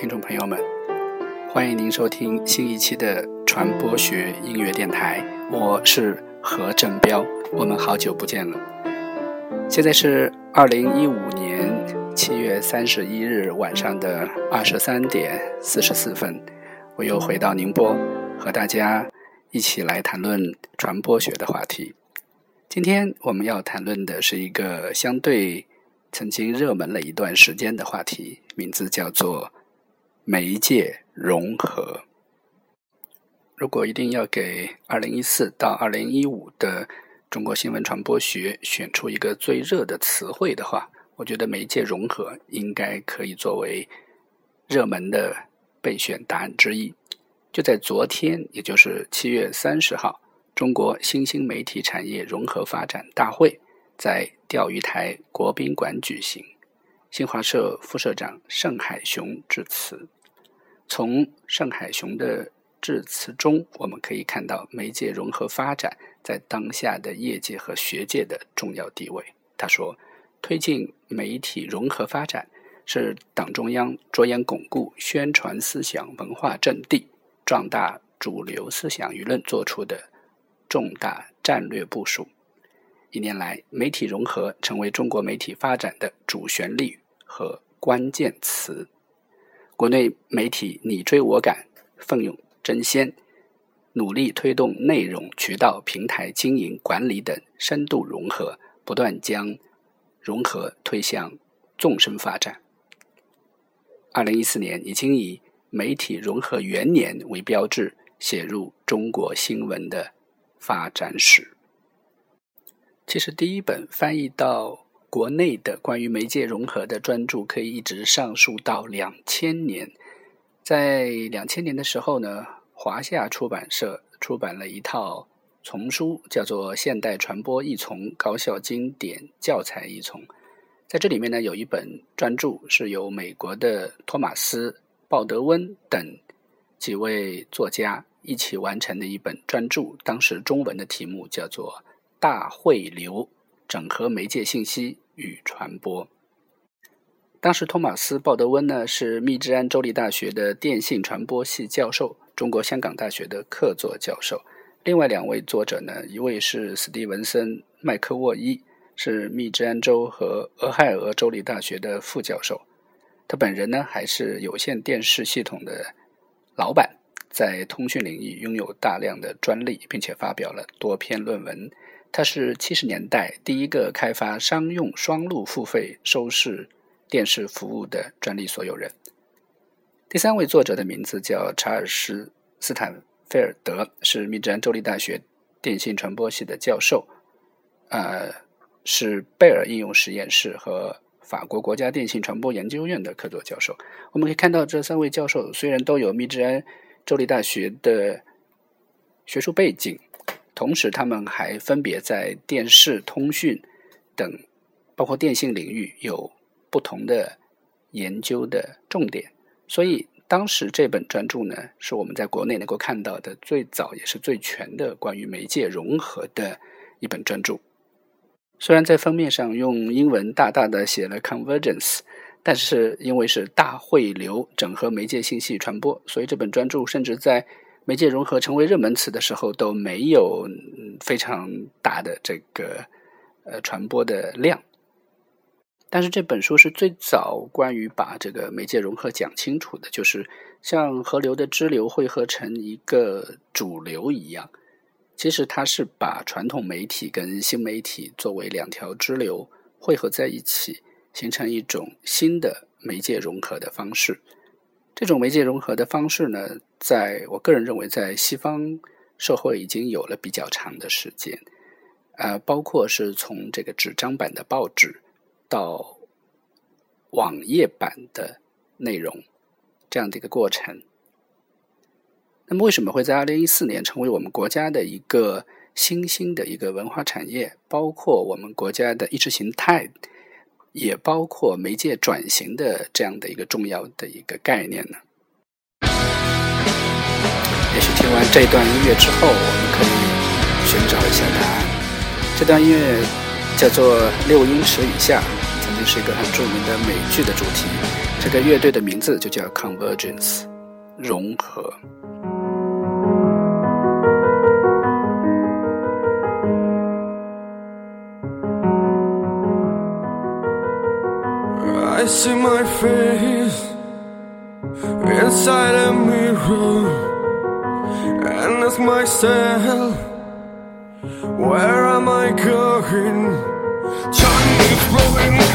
听众朋友们，欢迎您收听新一期的传播学音乐电台，我是何振彪，我们好久不见了。现在是二零一五年七月三十一日晚上的二十三点四十四分，我又回到宁波，和大家一起来谈论传播学的话题。今天我们要谈论的是一个相对曾经热门了一段时间的话题，名字叫做媒介融合。如果一定要给二零一四到二零一五的中国新闻传播学选出一个最热的词汇的话，我觉得媒介融合应该可以作为热门的备选答案之一。就在昨天，也就是七月三十号。中国新兴媒体产业融合发展大会在钓鱼台国宾馆举行，新华社副社长盛海雄致辞。从盛海雄的致辞中，我们可以看到媒介融合发展在当下的业界和学界的重要地位。他说：“推进媒体融合发展是党中央着眼巩固宣传思想文化阵地、壮大主流思想舆论做出的。”重大战略部署。一年来，媒体融合成为中国媒体发展的主旋律和关键词。国内媒体你追我赶、奋勇争先，努力推动内容、渠道、平台经营管理等深度融合，不断将融合推向纵深发展。二零一四年已经以媒体融合元年为标志，写入中国新闻的。发展史。其实，第一本翻译到国内的关于媒介融合的专著，可以一直上溯到两千年。在两千年的时候呢，华夏出版社出版了一套丛书，叫做《现代传播一丛高校经典教材一丛》。在这里面呢，有一本专著是由美国的托马斯·鲍德温等几位作家。一起完成的一本专著，当时中文的题目叫做《大汇流：整合媒介信息传播》。当时托马斯·鲍德温呢是密治安州立大学的电信传播系教授，中国香港大学的客座教授。另外两位作者呢，一位是史蒂文森·麦克沃伊，是密治安州和俄亥俄州立大学的副教授。他本人呢，还是有线电视系统的老板。在通讯领域拥有大量的专利，并且发表了多篇论文。他是七十年代第一个开发商用双路付费收视电视服务的专利所有人。第三位作者的名字叫查尔斯·斯坦菲尔德，是密治安州立大学电信传播系的教授，呃，是贝尔应用实验室和法国国家电信传播研究院的客座教授。我们可以看到，这三位教授虽然都有密治安。州立大学的学术背景，同时他们还分别在电视、通讯等，包括电信领域有不同的研究的重点。所以当时这本专著呢，是我们在国内能够看到的最早也是最全的关于媒介融合的一本专著。虽然在封面上用英文大大的写了 “convergence”。但是因为是大汇流整合媒介信息传播，所以这本专著甚至在媒介融合成为热门词的时候都没有非常大的这个呃传播的量。但是这本书是最早关于把这个媒介融合讲清楚的，就是像河流的支流汇合成一个主流一样，其实它是把传统媒体跟新媒体作为两条支流汇合在一起。形成一种新的媒介融合的方式。这种媒介融合的方式呢，在我个人认为，在西方社会已经有了比较长的时间。呃，包括是从这个纸张版的报纸到网页版的内容这样的一个过程。那么，为什么会在二零一四年成为我们国家的一个新兴的一个文化产业？包括我们国家的意识形态？也包括媒介转型的这样的一个重要的一个概念呢。也许听完这段音乐之后，我们可以寻找一下答案。这段音乐叫做《六英尺以下》，曾经是一个很著名的美剧的主题。这个乐队的名字就叫 Convergence，融合。I see my face inside a mirror and ask myself, where am I going? Time is flowing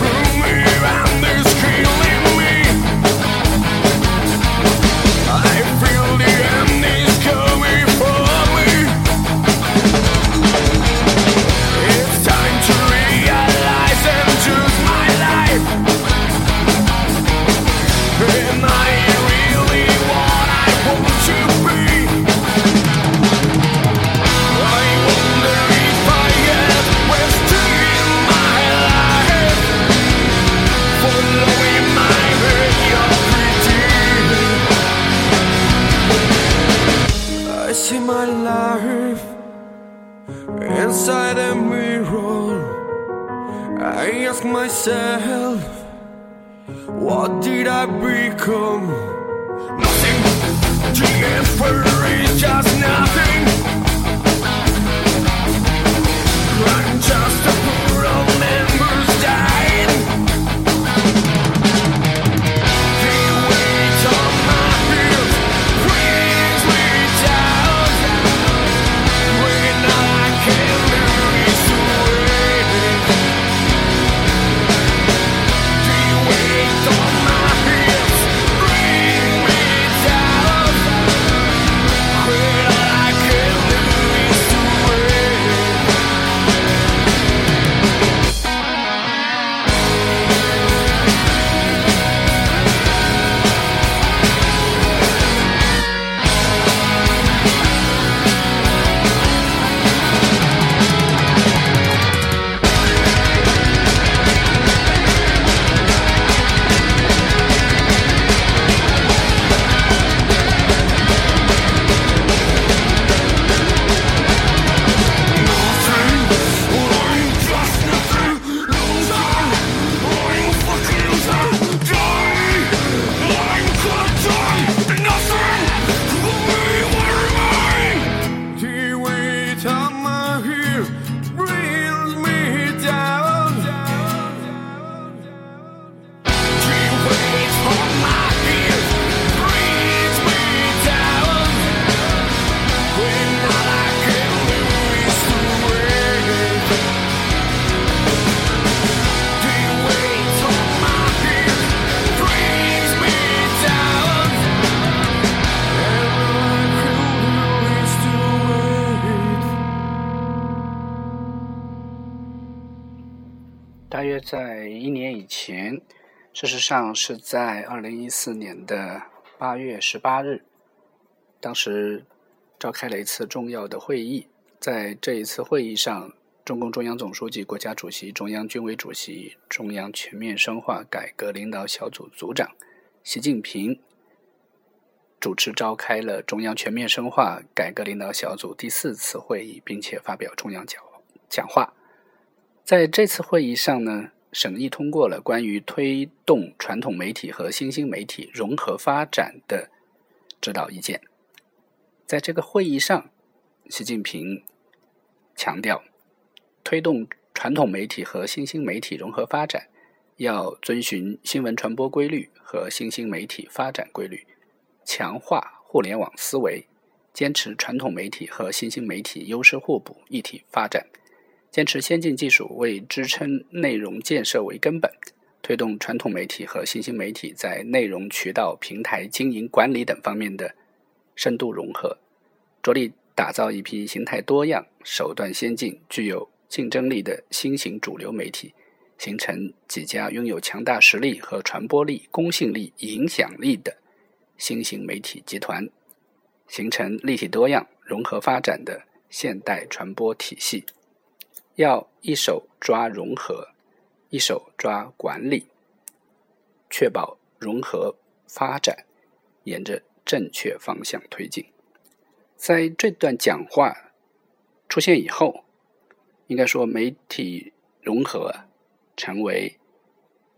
事实上是在二零一四年的八月十八日，当时召开了一次重要的会议。在这一次会议上，中共中央总书记、国家主席、中央军委主席、中央全面深化改革领导小组组长习近平主持召开了中央全面深化改革领导小组第四次会议，并且发表重要讲讲话。在这次会议上呢，审议通过了关于推动传统媒体和新兴媒体融合发展的指导意见。在这个会议上，习近平强调，推动传统媒体和新兴媒体融合发展，要遵循新闻传播规律和新兴媒体发展规律，强化互联网思维，坚持传统媒体和新兴媒体优势互补、一体发展。坚持先进技术为支撑内容建设为根本，推动传统媒体和新兴媒体在内容渠道、平台经营管理等方面的深度融合，着力打造一批形态多样、手段先进、具有竞争力的新型主流媒体，形成几家拥有强大实力和传播力、公信力、影响力的新型媒体集团，形成立体多样、融合发展的现代传播体系。要一手抓融合，一手抓管理，确保融合发展沿着正确方向推进。在这段讲话出现以后，应该说媒体融合成为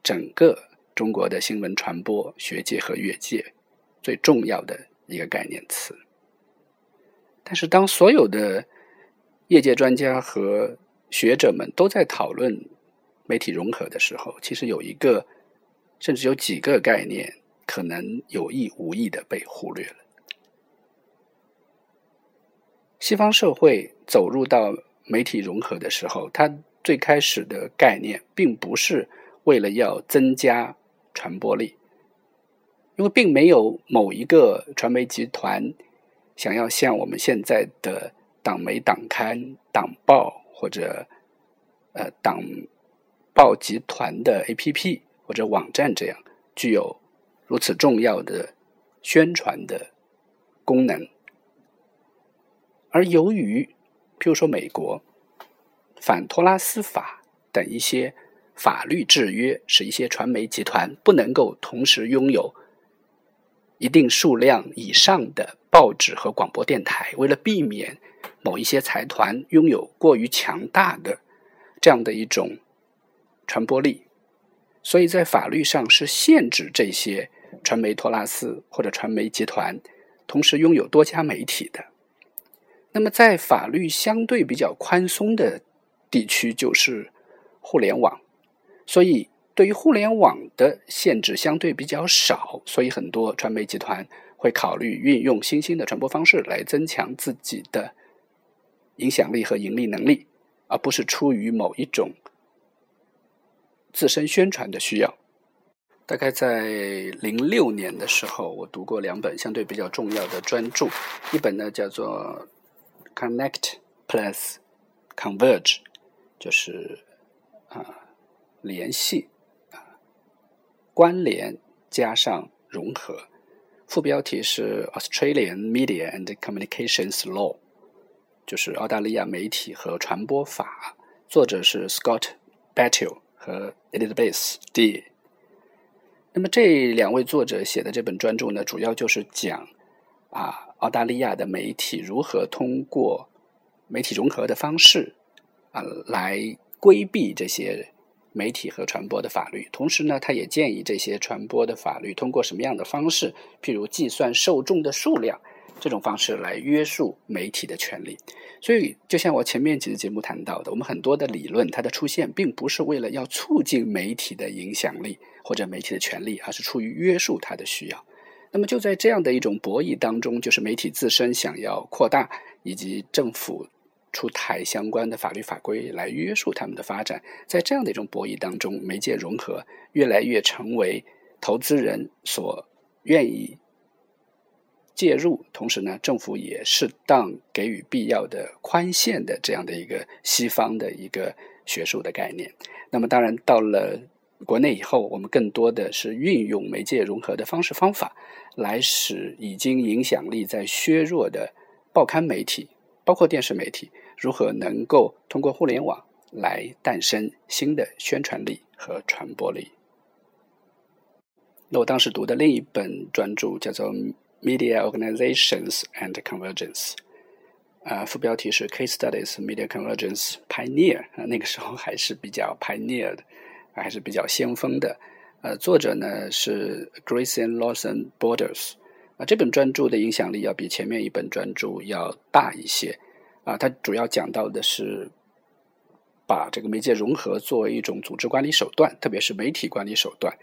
整个中国的新闻传播学界和业界最重要的一个概念词。但是，当所有的业界专家和学者们都在讨论媒体融合的时候，其实有一个，甚至有几个概念可能有意无意的被忽略了。西方社会走入到媒体融合的时候，它最开始的概念并不是为了要增加传播力，因为并没有某一个传媒集团想要像我们现在的党媒、党刊、党报或者呃党报集团的 APP 或者网站这样具有如此重要的宣传的功能。而由于，譬如说美国反托拉斯法等一些法律制约，使一些传媒集团不能够同时拥有一定数量以上的报纸和广播电台，为了避免某一些财团拥有过于强大的这样的一种传播力，所以在法律上是限制这些传媒托拉斯或者传媒集团同时拥有多家媒体的。那么，在法律相对比较宽松的地区，就是互联网，所以对于互联网的限制相对比较少，所以很多传媒集团会考虑运用新兴的传播方式来增强自己的影响力和盈利能力，而不是出于某一种自身宣传的需要。大概在零六年的时候，我读过两本相对比较重要的专著，一本呢叫做。Connect plus converge，就是啊联系关联加上融合。副标题是 Australian Media and Communications Law，就是澳大利亚媒体和传播法。作者是 Scott Battle 和 Elizabeth D。那么这两位作者写的这本专著呢，主要就是讲啊。澳大利亚的媒体如何通过媒体融合的方式啊，来规避这些媒体和传播的法律？同时呢，他也建议这些传播的法律通过什么样的方式，譬如计算受众的数量这种方式来约束媒体的权利。所以，就像我前面几期节目谈到的，我们很多的理论它的出现，并不是为了要促进媒体的影响力或者媒体的权利，而是出于约束它的需要。那么就在这样的一种博弈当中，就是媒体自身想要扩大，以及政府出台相关的法律法规来约束他们的发展。在这样的一种博弈当中，媒介融合越来越成为投资人所愿意介入，同时呢，政府也适当给予必要的宽限的这样的一个西方的一个学术的概念。那么当然到了。国内以后，我们更多的是运用媒介融合的方式方法，来使已经影响力在削弱的报刊媒体，包括电视媒体，如何能够通过互联网来诞生新的宣传力和传播力。那我当时读的另一本专著叫做《Media Organizations and Convergence》，啊，副标题是《Case Studies Media Convergence Pioneer》，啊，那个时候还是比较 pioneer 的。还是比较先锋的，呃，作者呢是 Grace and Lawson Borders，啊，这本专著的影响力要比前面一本专著要大一些，啊，它主要讲到的是把这个媒介融合作为一种组织管理手段，特别是媒体管理手段，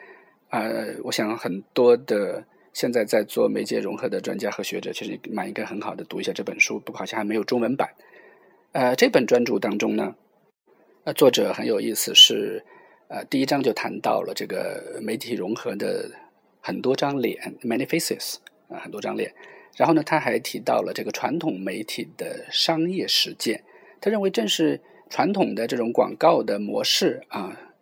呃，我想很多的现在在做媒介融合的专家和学者，其实蛮应该很好的读一下这本书，不过好像还没有中文版，呃，这本专著当中呢，呃，作者很有意思是。呃，第一章就谈到了这个媒体融合的很多张脸 （many faces） 啊，很多张脸。然后呢，他还提到了这个传统媒体的商业实践。他认为，正是传统的这种广告的模式啊，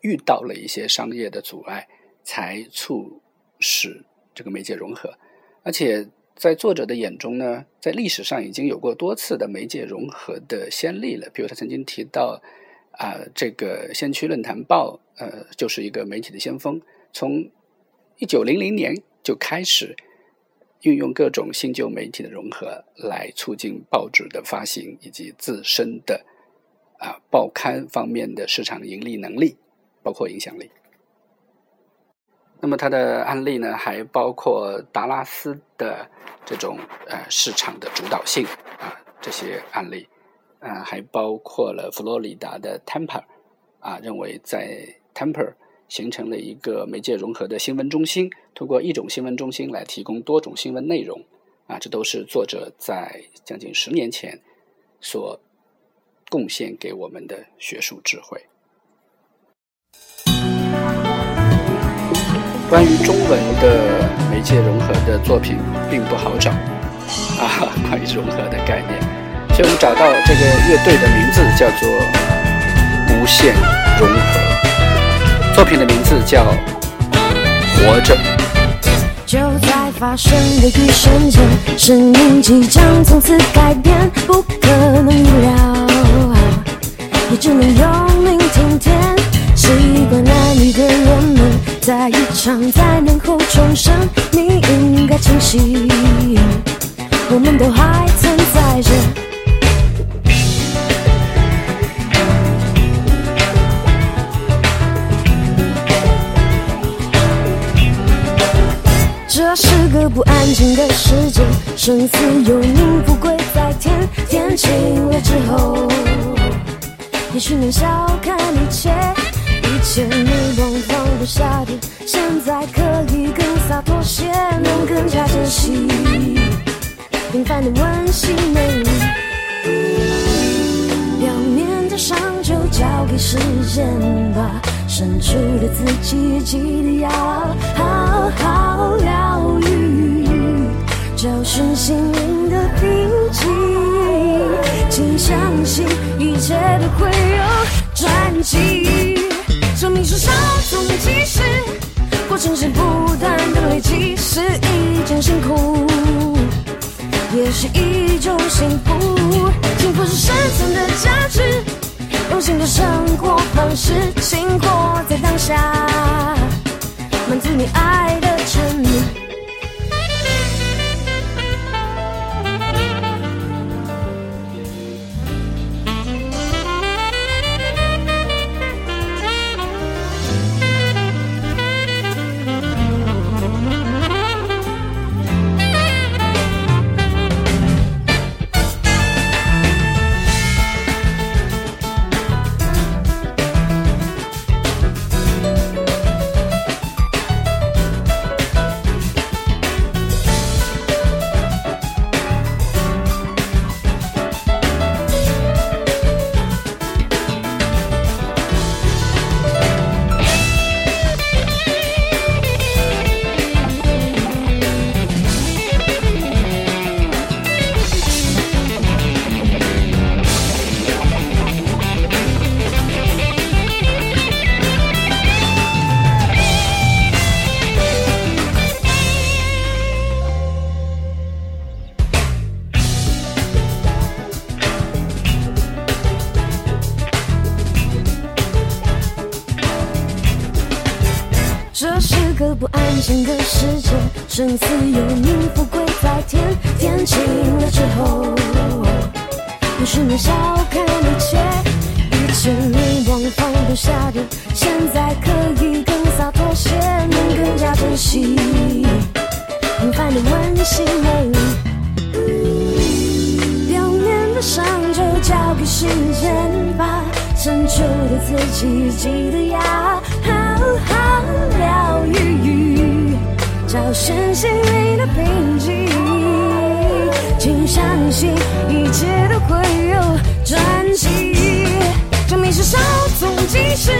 遇到了一些商业的阻碍，才促使这个媒介融合。而且，在作者的眼中呢，在历史上已经有过多次的媒介融合的先例了。比如，他曾经提到。啊，这个《先驱论坛报》呃，就是一个媒体的先锋，从一九零零年就开始运用各种新旧媒体的融合，来促进报纸的发行以及自身的啊报刊方面的市场盈利能力，包括影响力。那么它的案例呢，还包括达拉斯的这种呃市场的主导性啊这些案例，啊还包括了佛罗里达的 Temper，啊认为在 Temper 形成了一个媒介融合的新闻中心，通过一种新闻中心来提供多种新闻内容。啊，这都是作者在将近十年前所贡献给我们的学术智慧。关于中文的媒介融合的作品并不好找啊，关于融合的概念，所以我们找到这个乐队的名字叫做无限融合，作品的名字叫活着。就在发生的一瞬间，生命即将从此改变，不可能预料，也只能用明天。习惯了你的人们，在一场灾难后重生，你应该清醒，我们都还存在着。那是个不安静的世界，生死有命，富贵在天。天晴了之后，也许能笑看一切。以前你往放不下的，现在可以更洒脱些，能更加珍惜平凡的温馨美丽。表面的伤就交给时间吧，深处的自己记得要好好疗愈，找寻心灵的平静。请相信一切都会有转机。生命是稍纵即逝，过程是不断的累积，是一种辛苦，也是一种幸福。幸福是生存的价值，用心的生活方式，轻活在当下，满足你爱的沉迷。整个世界，生死有命，富贵在天。天晴了之后，也许能笑看一切。以前你往放不下的，现在可以更洒脱些，能更加珍惜平凡的温馨美。表面的伤就交给时间吧，深处的自己记得要好好疗愈，找寻心灵的平静。请相信一切都会有转机。生命是稍纵即逝，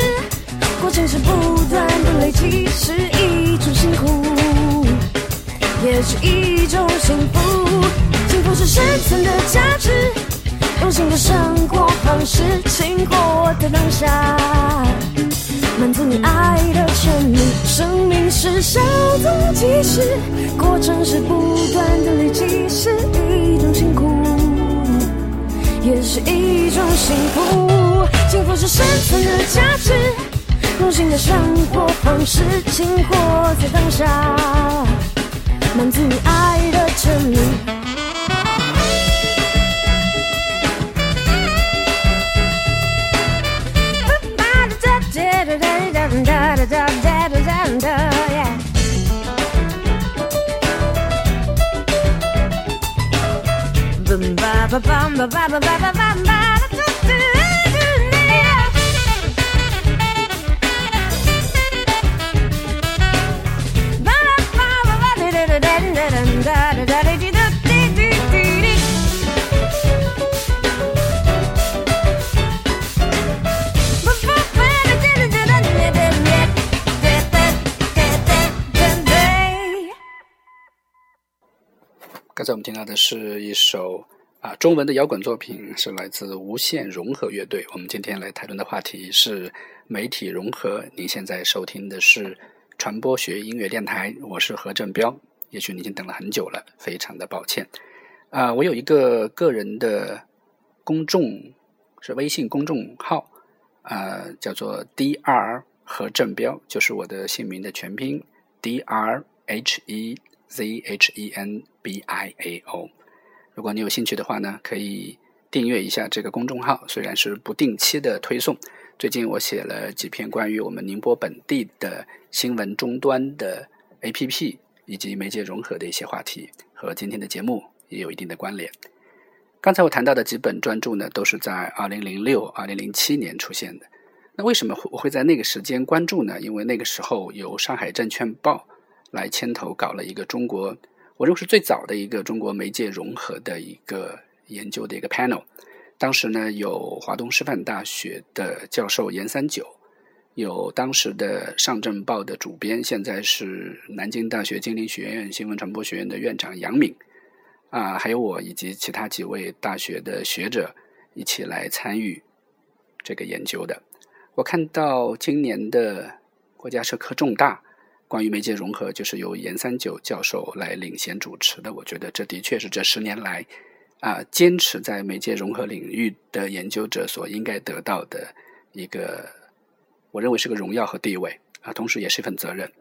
过程是不断的累积，是一种辛苦。也是一种幸福。幸福是生存的价值，用心的生活方式，轻活在当下，满足你爱的。生命是稍纵即逝，过程是不断的累积，是一种辛苦，也是一种幸福。幸福是生存的价值，用心的生活方式，轻活在当下。满足你爱的沉迷。刚才我们听到的是一首啊中文的摇滚作品，是来自无限融合乐队。我们今天来谈论的话题是媒体融合。您现在收听的是传播学音乐电台，我是何振彪。也许你已经等了很久了，非常的抱歉。啊，我有一个个人的公众是微信公众号，啊，叫做 Dr 何振彪，就是我的姓名的全拼 Dr H E Z H E N。B I A O，如果你有兴趣的话呢，可以订阅一下这个公众号。虽然是不定期的推送，最近我写了几篇关于我们宁波本地的新闻终端的 A P P 以及媒介融合的一些话题，和今天的节目也有一定的关联。刚才我谈到的几本专著呢，都是在二零零六、二零零七年出现的。那为什么我会在那个时间关注呢？因为那个时候由上海证券报来牵头搞了一个中国。我认为是最早的一个中国媒介融合的一个研究的一个 panel。当时呢，有华东师范大学的教授严三九，有当时的上证报的主编，现在是南京大学金陵学院新闻传播学院的院长杨敏，啊，还有我以及其他几位大学的学者一起来参与这个研究的。我看到今年的国家社科重大。关于媒介融合，就是由严三九教授来领衔主持的。我觉得这的确是这十年来啊，坚持在媒介融合领域的研究者所应该得到的一个，我认为是个荣耀和地位啊，同时也是一份责任。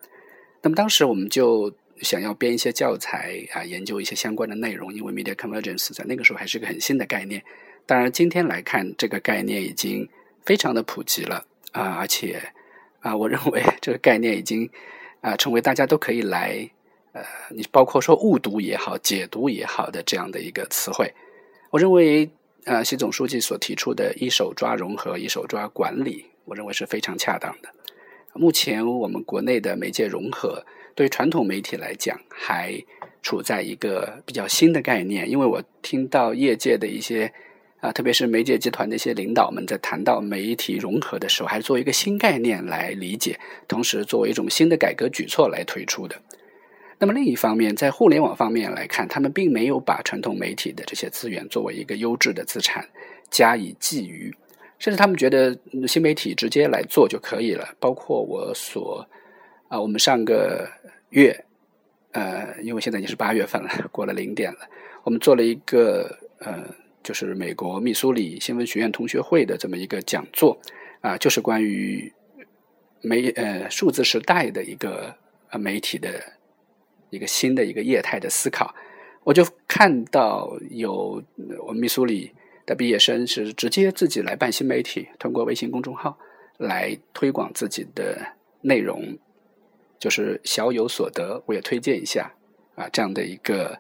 那么当时我们就想要编一些教材啊，研究一些相关的内容，因为 media convergence 在那个时候还是个很新的概念。当然，今天来看，这个概念已经非常的普及了啊，而且啊，我认为这个概念已经。啊，成为大家都可以来，呃，你包括说误读也好、解读也好的这样的一个词汇，我认为，呃，习总书记所提出的一手抓融合、一手抓管理，我认为是非常恰当的。目前我们国内的媒介融合，对传统媒体来讲，还处在一个比较新的概念，因为我听到业界的一些。啊，特别是媒介集团的一些领导们在谈到媒体融合的时候，还是作为一个新概念来理解，同时作为一种新的改革举措来推出的。那么另一方面，在互联网方面来看，他们并没有把传统媒体的这些资源作为一个优质的资产加以觊觎，甚至他们觉得新媒体直接来做就可以了。包括我所啊，我们上个月，呃，因为现在已经是八月份了，过了零点了，我们做了一个呃。就是美国密苏里新闻学院同学会的这么一个讲座啊，就是关于媒呃数字时代的一个呃媒体的一个新的一个业态的思考。我就看到有我们密苏里的毕业生是直接自己来办新媒体，通过微信公众号来推广自己的内容，就是小有所得。我也推荐一下啊，这样的一个。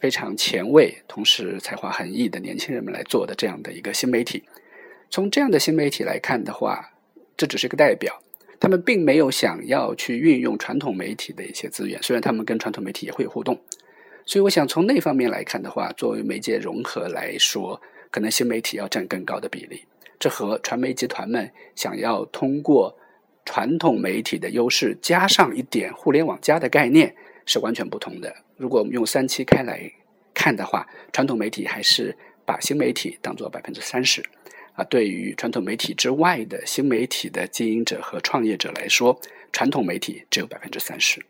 非常前卫，同时才华横溢的年轻人们来做的这样的一个新媒体。从这样的新媒体来看的话，这只是个代表，他们并没有想要去运用传统媒体的一些资源，虽然他们跟传统媒体也会有互动。所以，我想从那方面来看的话，作为媒介融合来说，可能新媒体要占更高的比例。这和传媒集团们想要通过传统媒体的优势，加上一点互联网加的概念。是完全不同的。如果我们用三七开来看的话，传统媒体还是把新媒体当做百分之三十啊。对于传统媒体之外的新媒体的经营者和创业者来说，传统媒体只有百分之三十。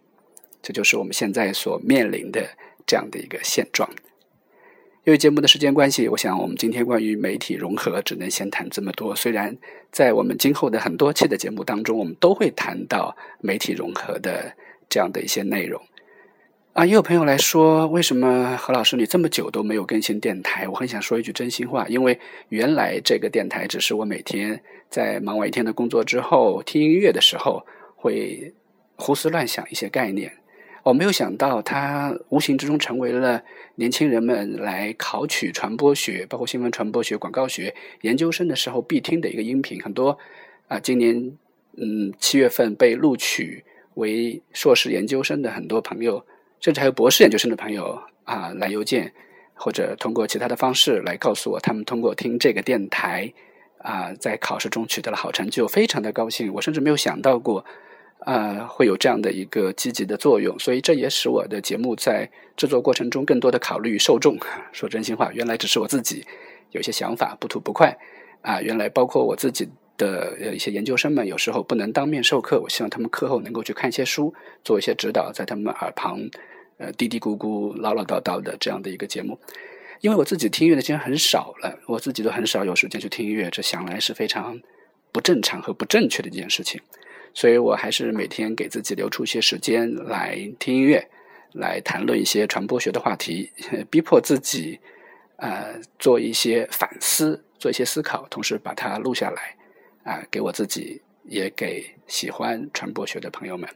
这就是我们现在所面临的这样的一个现状。由于节目的时间关系，我想我们今天关于媒体融合只能先谈这么多。虽然在我们今后的很多期的节目当中，我们都会谈到媒体融合的这样的一些内容。啊，也有朋友来说，为什么何老师你这么久都没有更新电台？我很想说一句真心话，因为原来这个电台只是我每天在忙完一天的工作之后听音乐的时候会胡思乱想一些概念。我没有想到，它无形之中成为了年轻人们来考取传播学、包括新闻传播学、广告学研究生的时候必听的一个音频。很多啊，今年嗯七月份被录取为硕士研究生的很多朋友，甚至还有博士研究生的朋友啊，来邮件或者通过其他的方式来告诉我，他们通过听这个电台啊，在考试中取得了好成就，非常的高兴。我甚至没有想到过。呃，会有这样的一个积极的作用，所以这也使我的节目在制作过程中更多的考虑受众。说真心话，原来只是我自己有些想法不吐不快啊。原来包括我自己的呃一些研究生们，有时候不能当面授课，我希望他们课后能够去看一些书，做一些指导，在他们耳旁呃嘀嘀咕咕、唠唠叨叨的这样的一个节目。因为我自己听音乐的时间很少了，我自己都很少有时间去听音乐，这想来是非常不正常和不正确的一件事情。所以我还是每天给自己留出一些时间来听音乐，来谈论一些传播学的话题，逼迫自己，呃，做一些反思，做一些思考，同时把它录下来，啊，给我自己，也给喜欢传播学的朋友们。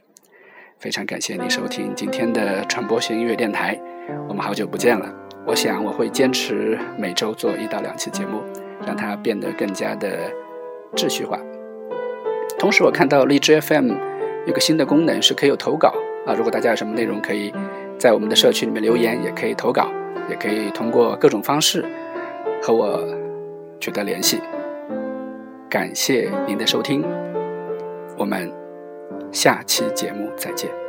非常感谢你收听今天的传播学音乐电台，我们好久不见了。我想我会坚持每周做一到两期节目，让它变得更加的秩序化。同时，我看到荔枝 FM 有个新的功能，是可以有投稿啊。如果大家有什么内容，可以在我们的社区里面留言，也可以投稿，也可以通过各种方式和我取得联系。感谢您的收听，我们下期节目再见。